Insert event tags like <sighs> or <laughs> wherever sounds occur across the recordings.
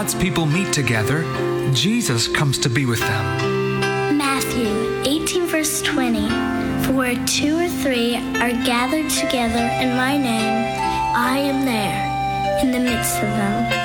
God's people meet together, Jesus comes to be with them. Matthew 18, verse 20. For where two or three are gathered together in my name, I am there in the midst of them.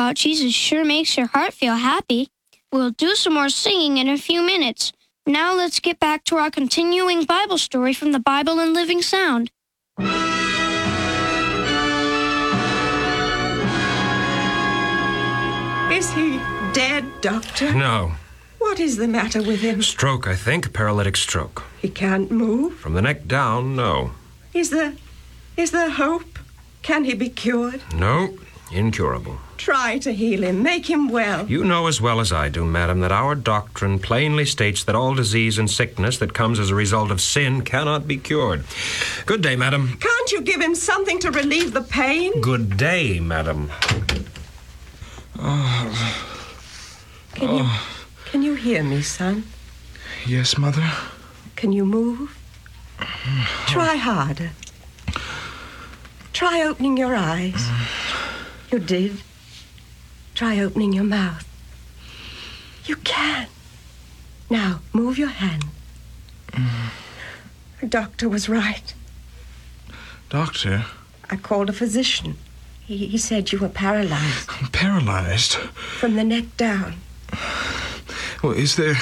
About Jesus sure makes your heart feel happy. We'll do some more singing in a few minutes. Now let's get back to our continuing Bible story from the Bible in Living Sound. Is he dead, Doctor? No. What is the matter with him? Stroke, I think. Paralytic stroke. He can't move. From the neck down, no. Is there is there hope? Can he be cured? No. Incurable. Try to heal him. Make him well. You know as well as I do, madam, that our doctrine plainly states that all disease and sickness that comes as a result of sin cannot be cured. Good day, madam. Can't you give him something to relieve the pain? Good day, madam. <sighs> Can you can you hear me, son? Yes, Mother. Can you move? <sighs> Try harder. Try opening your eyes. You did. Try opening your mouth. You can. Now, move your hand. Mm. The doctor was right. Doctor, I called a physician. He, he said you were paralyzed I'm paralyzed. from the neck down. Well, is there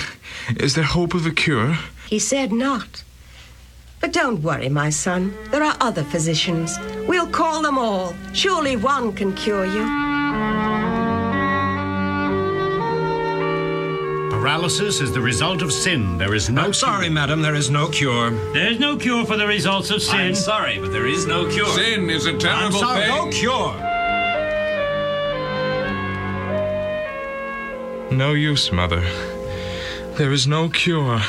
is there hope of a cure? He said not. But don't worry, my son. There are other physicians. We'll call them all. Surely one can cure you. Paralysis is the result of sin. There is no. I'm sorry, madam, there is no cure. There's no cure for the results of sin. I'm sorry, but there is no cure. Sin is a terrible I'm sorry, thing. no cure. No use, Mother. There is no cure.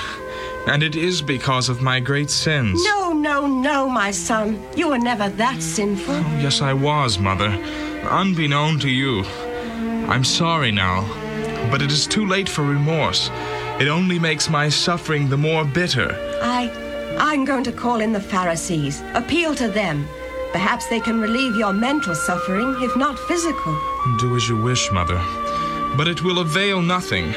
And it is because of my great sins. No, no, no, my son. You were never that sinful. Oh, Yes, I was, Mother. Unbeknown to you. I'm sorry now. But it is too late for remorse. It only makes my suffering the more bitter. I. I'm going to call in the Pharisees. Appeal to them. Perhaps they can relieve your mental suffering, if not physical. Do as you wish, Mother. But it will avail nothing.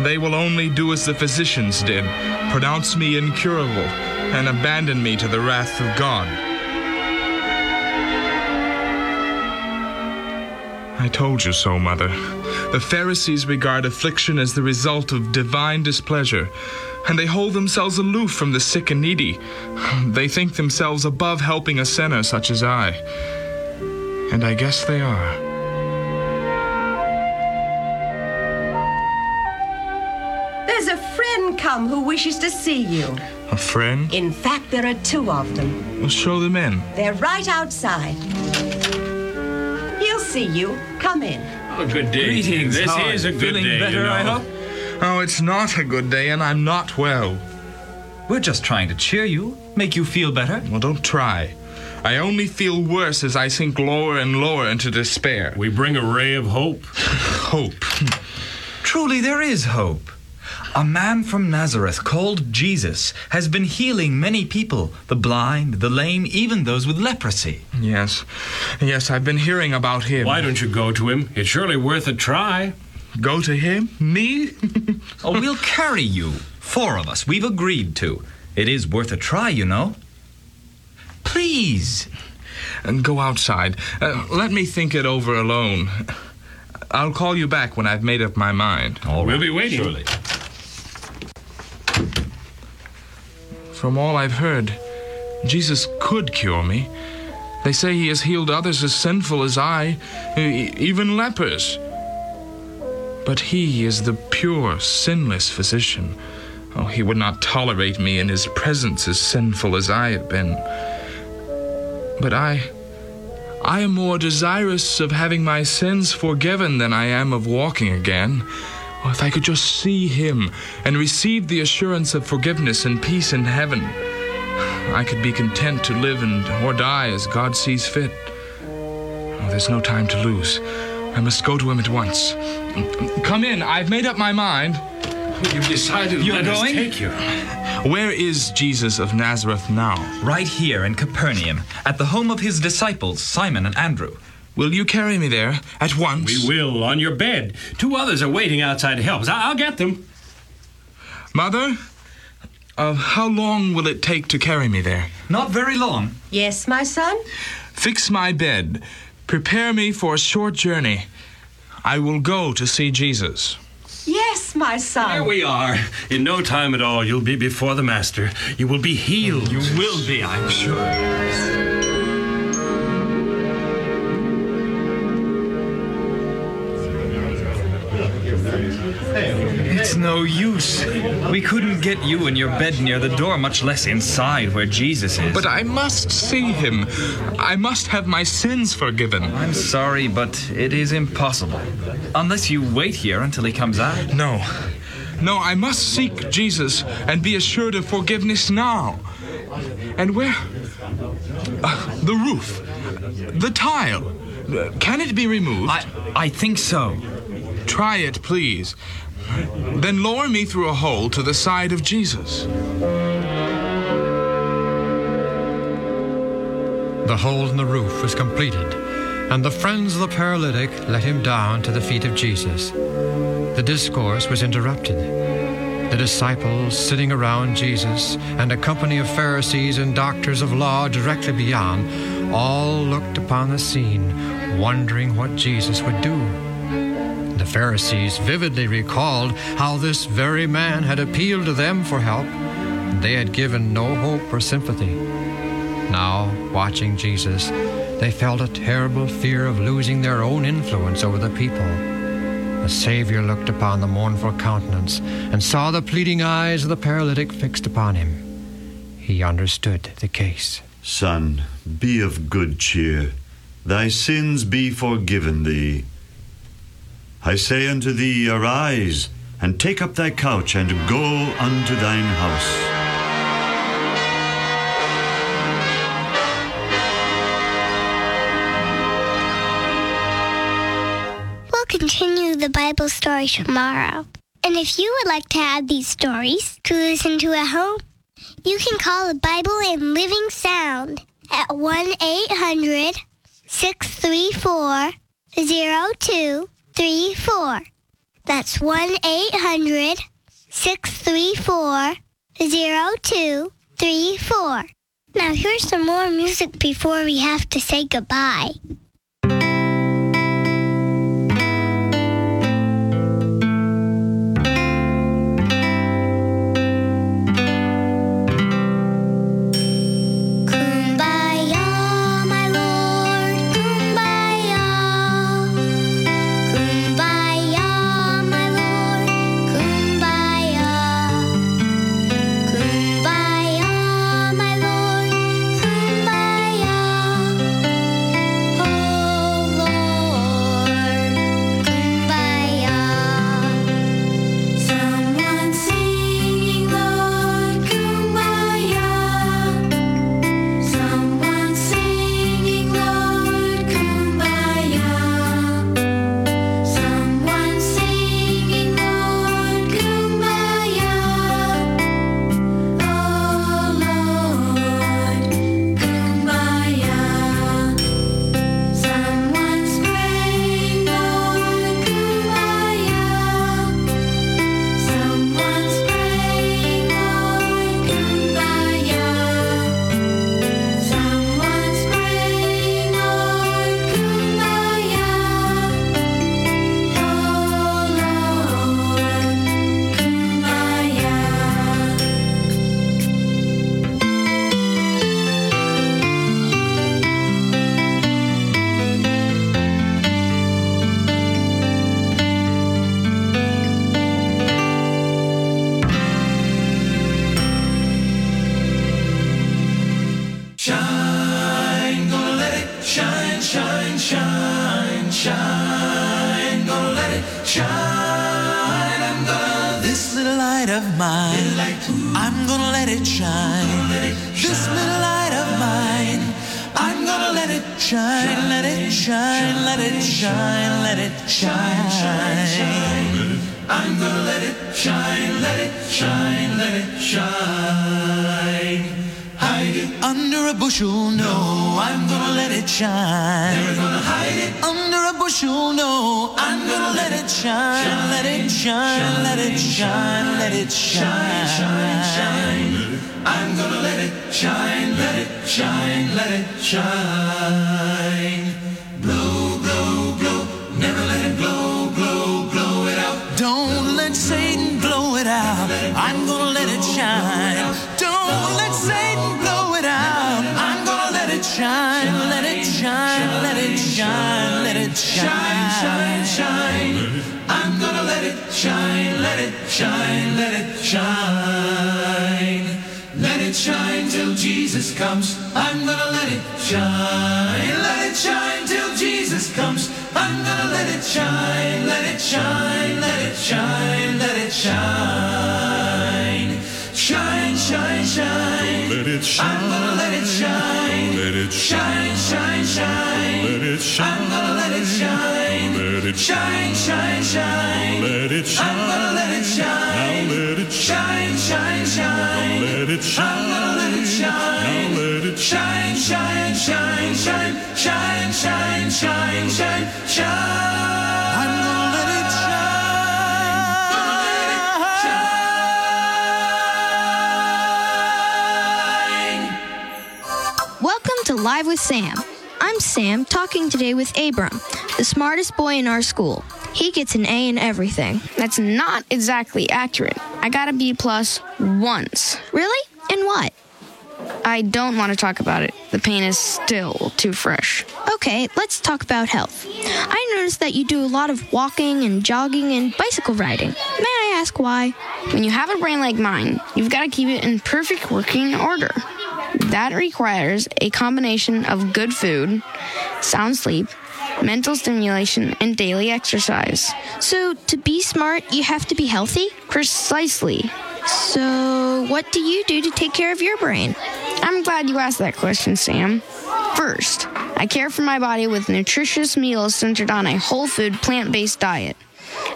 They will only do as the physicians did pronounce me incurable and abandon me to the wrath of God. I told you so, Mother. The Pharisees regard affliction as the result of divine displeasure, and they hold themselves aloof from the sick and needy. They think themselves above helping a sinner such as I. And I guess they are. Come who wishes to see you. A friend? In fact, there are two of them. Well, show them in. They're right outside. He'll see you. Come in. Oh, good day. Greetings. This How are is you? a good Feeling day. better, you know. I hope? Oh, it's not a good day, and I'm not well. We're just trying to cheer you, make you feel better. Well, don't try. I only feel worse as I sink lower and lower into despair. We bring a ray of hope. <laughs> Hope. Truly, there is hope. A man from Nazareth called Jesus has been healing many people the blind, the lame, even those with leprosy. Yes. Yes, I've been hearing about him. Why don't you go to him? It's surely worth a try. Go to him? Me? <laughs> Oh, we'll carry you. Four of us. We've agreed to. It is worth a try, you know. Please. and go outside. Uh, let me think it over alone. I'll call you back when I've made up my mind. All We'll be waiting. Surely. From all I've heard, Jesus could cure me. They say he has healed others as sinful as I, even lepers. But he is the pure, sinless physician. Oh, he would not tolerate me in his presence as sinful as I have been. But I. I am more desirous of having my sins forgiven than I am of walking again. Oh, if I could just see him and receive the assurance of forgiveness and peace in heaven, I could be content to live and or die as God sees fit. Oh, there's no time to lose. I must go to him at once. Come in. I've made up my mind. You've decided You're going? take you. Where is Jesus of Nazareth now? Right here in Capernaum, at the home of his disciples, Simon and Andrew. Will you carry me there at once? We will, on your bed. Two others are waiting outside to help us. I- I'll get them. Mother, uh, how long will it take to carry me there? Not very long. Yes, my son? Fix my bed. Prepare me for a short journey. I will go to see Jesus. Yes, my son. Here we are. In no time at all, you'll be before the Master. You will be healed. You will be, I'm sure. It's no use. We couldn't get you in your bed near the door, much less inside where Jesus is. But I must see him. I must have my sins forgiven. I'm sorry, but it is impossible. Unless you wait here until he comes out. No. No, I must seek Jesus and be assured of forgiveness now. And where? Uh, the roof. The tile. Can it be removed? I I think so. Try it, please. Then lower me through a hole to the side of Jesus. The hole in the roof was completed, and the friends of the paralytic let him down to the feet of Jesus. The discourse was interrupted. The disciples sitting around Jesus and a company of Pharisees and doctors of law directly beyond all looked upon the scene, wondering what Jesus would do. The Pharisees vividly recalled how this very man had appealed to them for help. And they had given no hope or sympathy. Now, watching Jesus, they felt a terrible fear of losing their own influence over the people. The Savior looked upon the mournful countenance and saw the pleading eyes of the paralytic fixed upon him. He understood the case. Son, be of good cheer. Thy sins be forgiven thee. I say unto thee, Arise, and take up thy couch, and go unto thine house. We'll continue the Bible story tomorrow. And if you would like to add these stories to listen to at home, you can call the Bible in Living Sound at 1 800 634 0234. That's 1 800 634 0234. Now, here's some more music before we have to say goodbye. A bushel, no. I'm gonna let it shine. Never gonna hide it under a bushel, no. I'm gonna let it shine, let it shine, let it shine, let it shine, shine, shine. I'm gonna let it shine, let it shine, let it shine. Blow, blow, blow. Never let it blow, blow, blow it out. Don't let Satan blow it out. I'm gonna let it shine. Shine, shine, shine. I'm gonna let it shine, let it shine, let it shine. Let it shine till Jesus comes. I'm gonna let it shine. Let it shine till Jesus comes. I'm gonna let it shine. Let it shine. Let it shine. Let it shine. Shine, shine, shine. Let it shine. I'm gonna let it shine. Let it shine, shine, shine. Let it shine it shine, shine, shine. Let it shine. I'm gonna let it shine. Now let it shine, shine, shine. Now let it shine. I'm gonna let it shine. Now let it shine, shine, shine, shine, shine, shine, shine, shine, shine. I'm gonna let it shine. Gonna let it shine. Welcome to Live with Sam I'm Sam, talking today with Abram, the smartest boy in our school. He gets an A in everything. That's not exactly accurate. I got a B plus once. Really? In what? I don't want to talk about it. The pain is still too fresh. Okay, let's talk about health. I noticed that you do a lot of walking and jogging and bicycle riding. May I ask why? When you have a brain like mine, you've got to keep it in perfect working order. That requires a combination of good food, sound sleep, mental stimulation, and daily exercise. So, to be smart, you have to be healthy? Precisely. So, what do you do to take care of your brain? I'm glad you asked that question, Sam. First, I care for my body with nutritious meals centered on a whole food, plant based diet.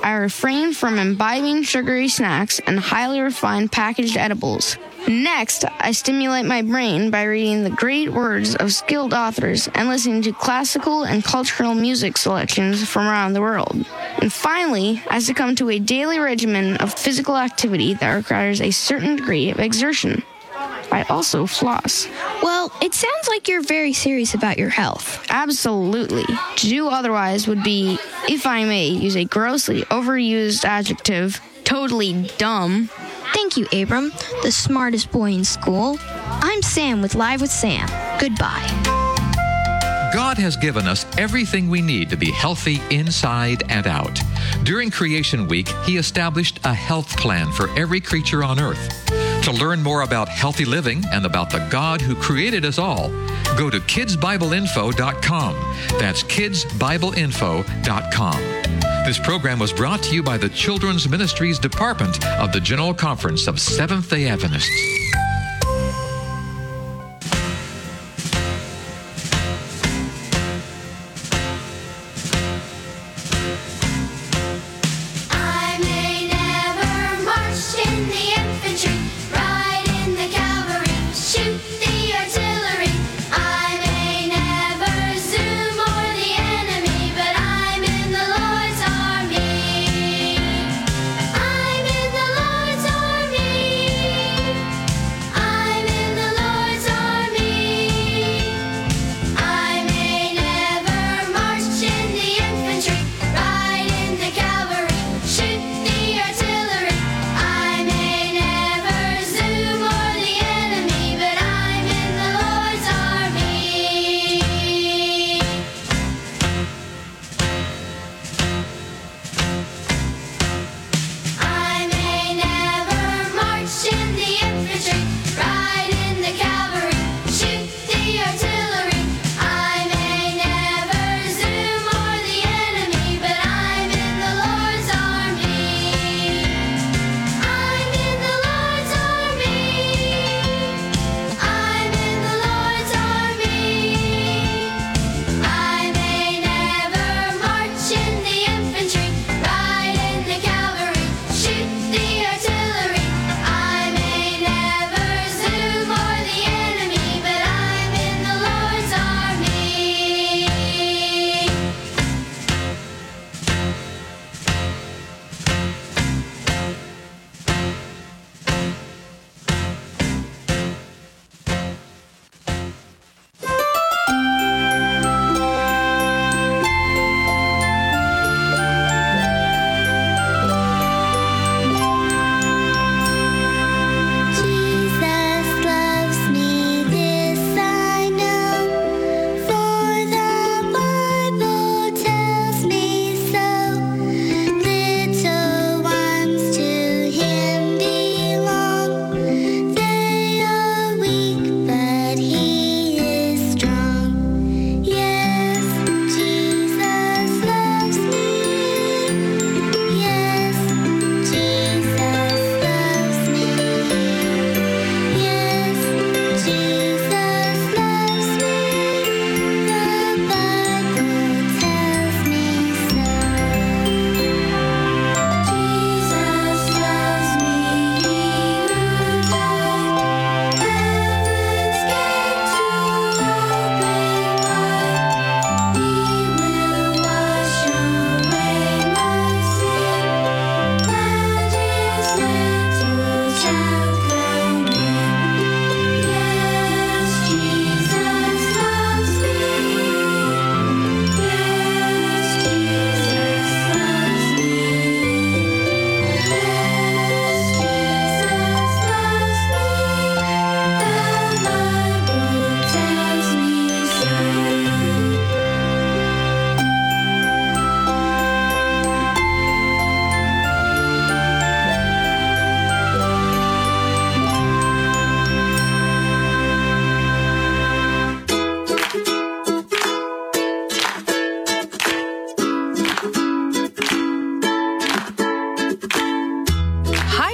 I refrain from imbibing sugary snacks and highly refined packaged edibles. Next, I stimulate my brain by reading the great words of skilled authors and listening to classical and cultural music selections from around the world. And finally, I succumb to a daily regimen of physical activity that requires a certain degree of exertion. I also floss. Well, it sounds like you're very serious about your health. Absolutely. To do otherwise would be, if I may use a grossly overused adjective, totally dumb. Thank you, Abram, the smartest boy in school. I'm Sam with Live with Sam. Goodbye. God has given us everything we need to be healthy inside and out. During Creation Week, He established a health plan for every creature on earth. To learn more about healthy living and about the God who created us all, go to kidsbibleinfo.com. That's kidsbibleinfo.com. This program was brought to you by the Children's Ministries Department of the General Conference of Seventh day Adventists.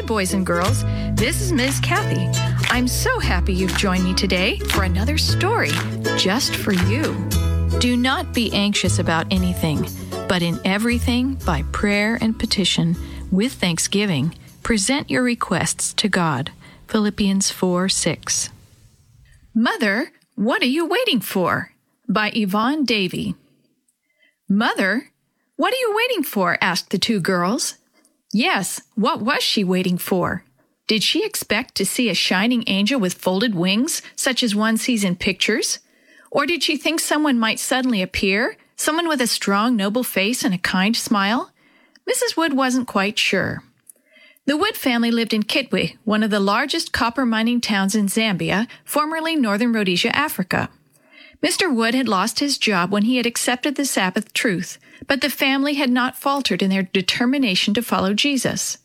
Boys and girls. This is Ms. Kathy. I'm so happy you've joined me today for another story just for you. Do not be anxious about anything, but in everything, by prayer and petition, with thanksgiving, present your requests to God. Philippians 4 6. Mother, what are you waiting for? By Yvonne Davy. Mother, what are you waiting for? asked the two girls. Yes, what was she waiting for? Did she expect to see a shining angel with folded wings, such as one sees in pictures? Or did she think someone might suddenly appear, someone with a strong, noble face and a kind smile? Mrs. Wood wasn't quite sure. The Wood family lived in Kitwe, one of the largest copper mining towns in Zambia, formerly northern Rhodesia, Africa. Mr. Wood had lost his job when he had accepted the Sabbath truth, but the family had not faltered in their determination to follow Jesus.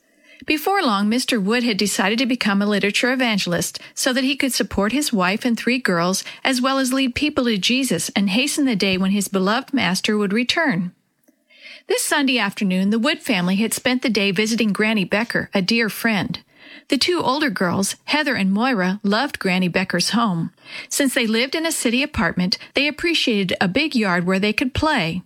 Before long, Mr. Wood had decided to become a literature evangelist so that he could support his wife and three girls, as well as lead people to Jesus and hasten the day when his beloved master would return. This Sunday afternoon, the Wood family had spent the day visiting Granny Becker, a dear friend. The two older girls, Heather and Moira, loved Granny Becker's home. Since they lived in a city apartment, they appreciated a big yard where they could play.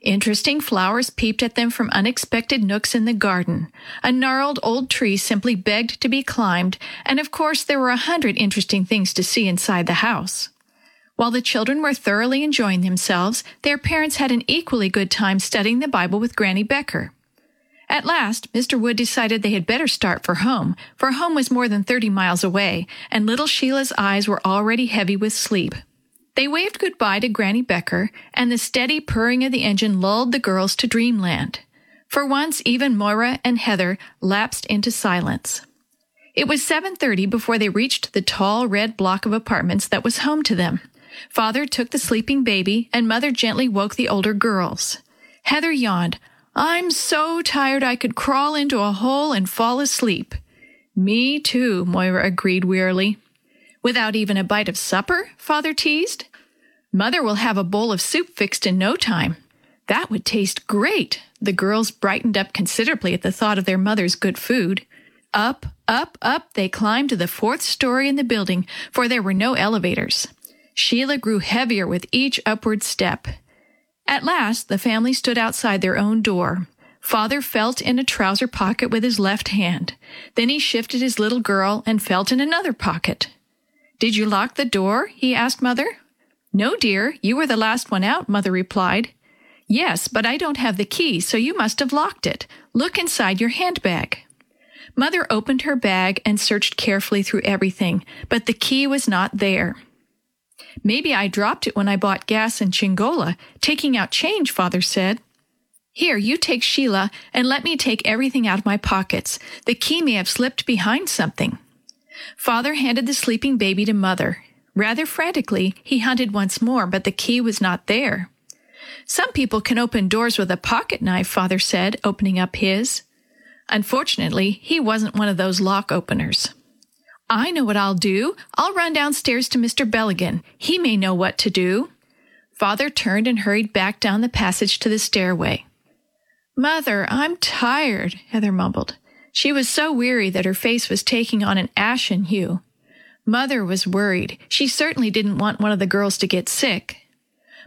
Interesting flowers peeped at them from unexpected nooks in the garden. A gnarled old tree simply begged to be climbed, and of course there were a hundred interesting things to see inside the house. While the children were thoroughly enjoying themselves, their parents had an equally good time studying the Bible with Granny Becker. At last, Mr. Wood decided they had better start for home, for home was more than 30 miles away, and little Sheila's eyes were already heavy with sleep. They waved goodbye to Granny Becker, and the steady purring of the engine lulled the girls to dreamland. For once, even Moira and Heather lapsed into silence. It was 7:30 before they reached the tall red block of apartments that was home to them. Father took the sleeping baby, and Mother gently woke the older girls. Heather yawned. I'm so tired I could crawl into a hole and fall asleep. Me too, Moira agreed wearily. Without even a bite of supper? Father teased. Mother will have a bowl of soup fixed in no time. That would taste great. The girls brightened up considerably at the thought of their mother's good food. Up, up, up they climbed to the fourth story in the building, for there were no elevators. Sheila grew heavier with each upward step. At last, the family stood outside their own door. Father felt in a trouser pocket with his left hand. Then he shifted his little girl and felt in another pocket. Did you lock the door? he asked Mother. No, dear, you were the last one out, Mother replied. Yes, but I don't have the key, so you must have locked it. Look inside your handbag. Mother opened her bag and searched carefully through everything, but the key was not there. Maybe I dropped it when I bought gas in Chingola, taking out change, Father said. Here, you take Sheila and let me take everything out of my pockets. The key may have slipped behind something. Father handed the sleeping baby to Mother. Rather frantically, he hunted once more, but the key was not there. Some people can open doors with a pocket knife, Father said, opening up his. Unfortunately, he wasn't one of those lock openers. I know what I'll do. I'll run downstairs to Mr. Belligan. He may know what to do. Father turned and hurried back down the passage to the stairway. Mother, I'm tired, Heather mumbled. She was so weary that her face was taking on an ashen hue. Mother was worried. She certainly didn't want one of the girls to get sick.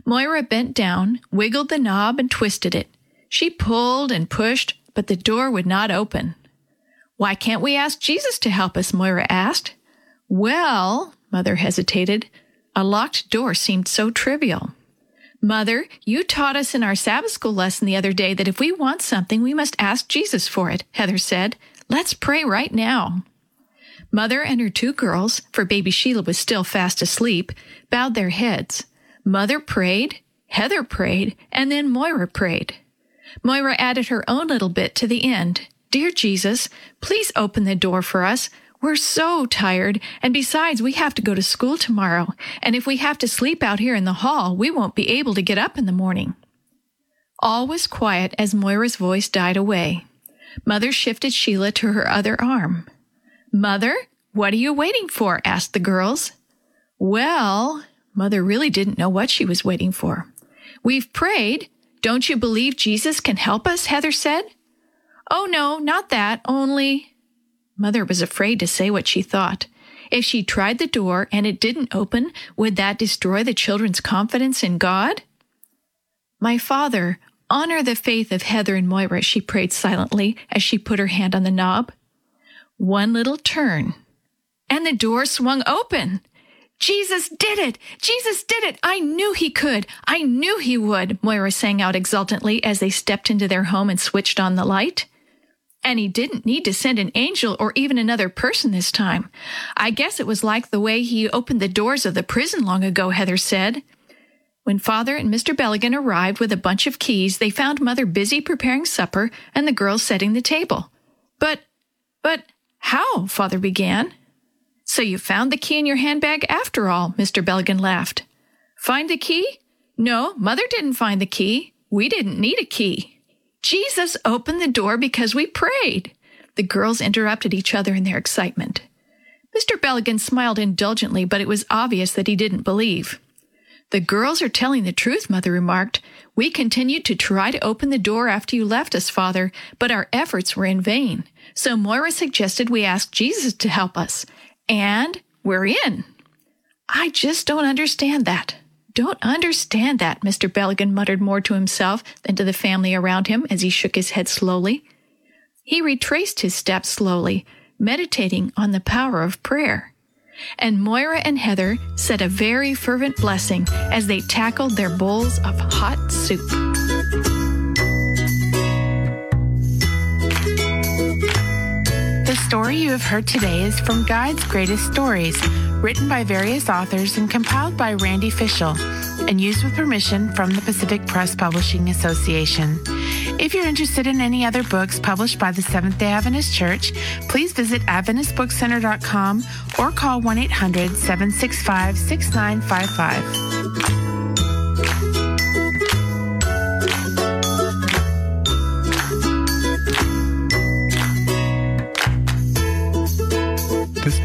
Moira bent down, wiggled the knob, and twisted it. She pulled and pushed, but the door would not open. Why can't we ask Jesus to help us? Moira asked. Well, Mother hesitated. A locked door seemed so trivial. Mother, you taught us in our Sabbath school lesson the other day that if we want something, we must ask Jesus for it, Heather said. Let's pray right now. Mother and her two girls, for baby Sheila was still fast asleep, bowed their heads. Mother prayed, Heather prayed, and then Moira prayed. Moira added her own little bit to the end. Dear Jesus, please open the door for us. We're so tired, and besides, we have to go to school tomorrow, and if we have to sleep out here in the hall, we won't be able to get up in the morning. All was quiet as Moira's voice died away. Mother shifted Sheila to her other arm. Mother, what are you waiting for? asked the girls. Well, Mother really didn't know what she was waiting for. We've prayed. Don't you believe Jesus can help us? Heather said. Oh, no, not that, only. Mother was afraid to say what she thought. If she tried the door and it didn't open, would that destroy the children's confidence in God? My father, honor the faith of Heather and Moira, she prayed silently as she put her hand on the knob. One little turn, and the door swung open. Jesus did it! Jesus did it! I knew he could! I knew he would! Moira sang out exultantly as they stepped into their home and switched on the light. And he didn't need to send an angel or even another person this time. I guess it was like the way he opened the doors of the prison long ago, Heather said. When Father and Mr. Belligan arrived with a bunch of keys, they found Mother busy preparing supper and the girls setting the table. But, but, how? Father began. So you found the key in your handbag after all, Mr. Belligan laughed. Find the key? No, Mother didn't find the key. We didn't need a key. Jesus opened the door because we prayed. The girls interrupted each other in their excitement. Mr. Belligan smiled indulgently, but it was obvious that he didn't believe. The girls are telling the truth, Mother remarked. We continued to try to open the door after you left us, Father, but our efforts were in vain. So Moira suggested we ask Jesus to help us. And we're in. I just don't understand that. Don't understand that, Mr. Belligan muttered more to himself than to the family around him as he shook his head slowly. He retraced his steps slowly, meditating on the power of prayer. And Moira and Heather said a very fervent blessing as they tackled their bowls of hot soup. The story you have heard today is from Guide's Greatest Stories, written by various authors and compiled by Randy Fishell, and used with permission from the Pacific Press Publishing Association. If you're interested in any other books published by the Seventh day Adventist Church, please visit AdventistBookCenter.com or call 1 800 765 6955.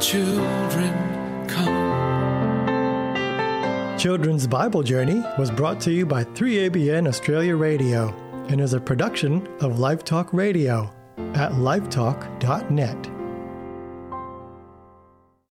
children come. Children's Bible Journey was brought to you by 3ABN Australia Radio and is a production of LifeTalk Radio at lifetalk.net.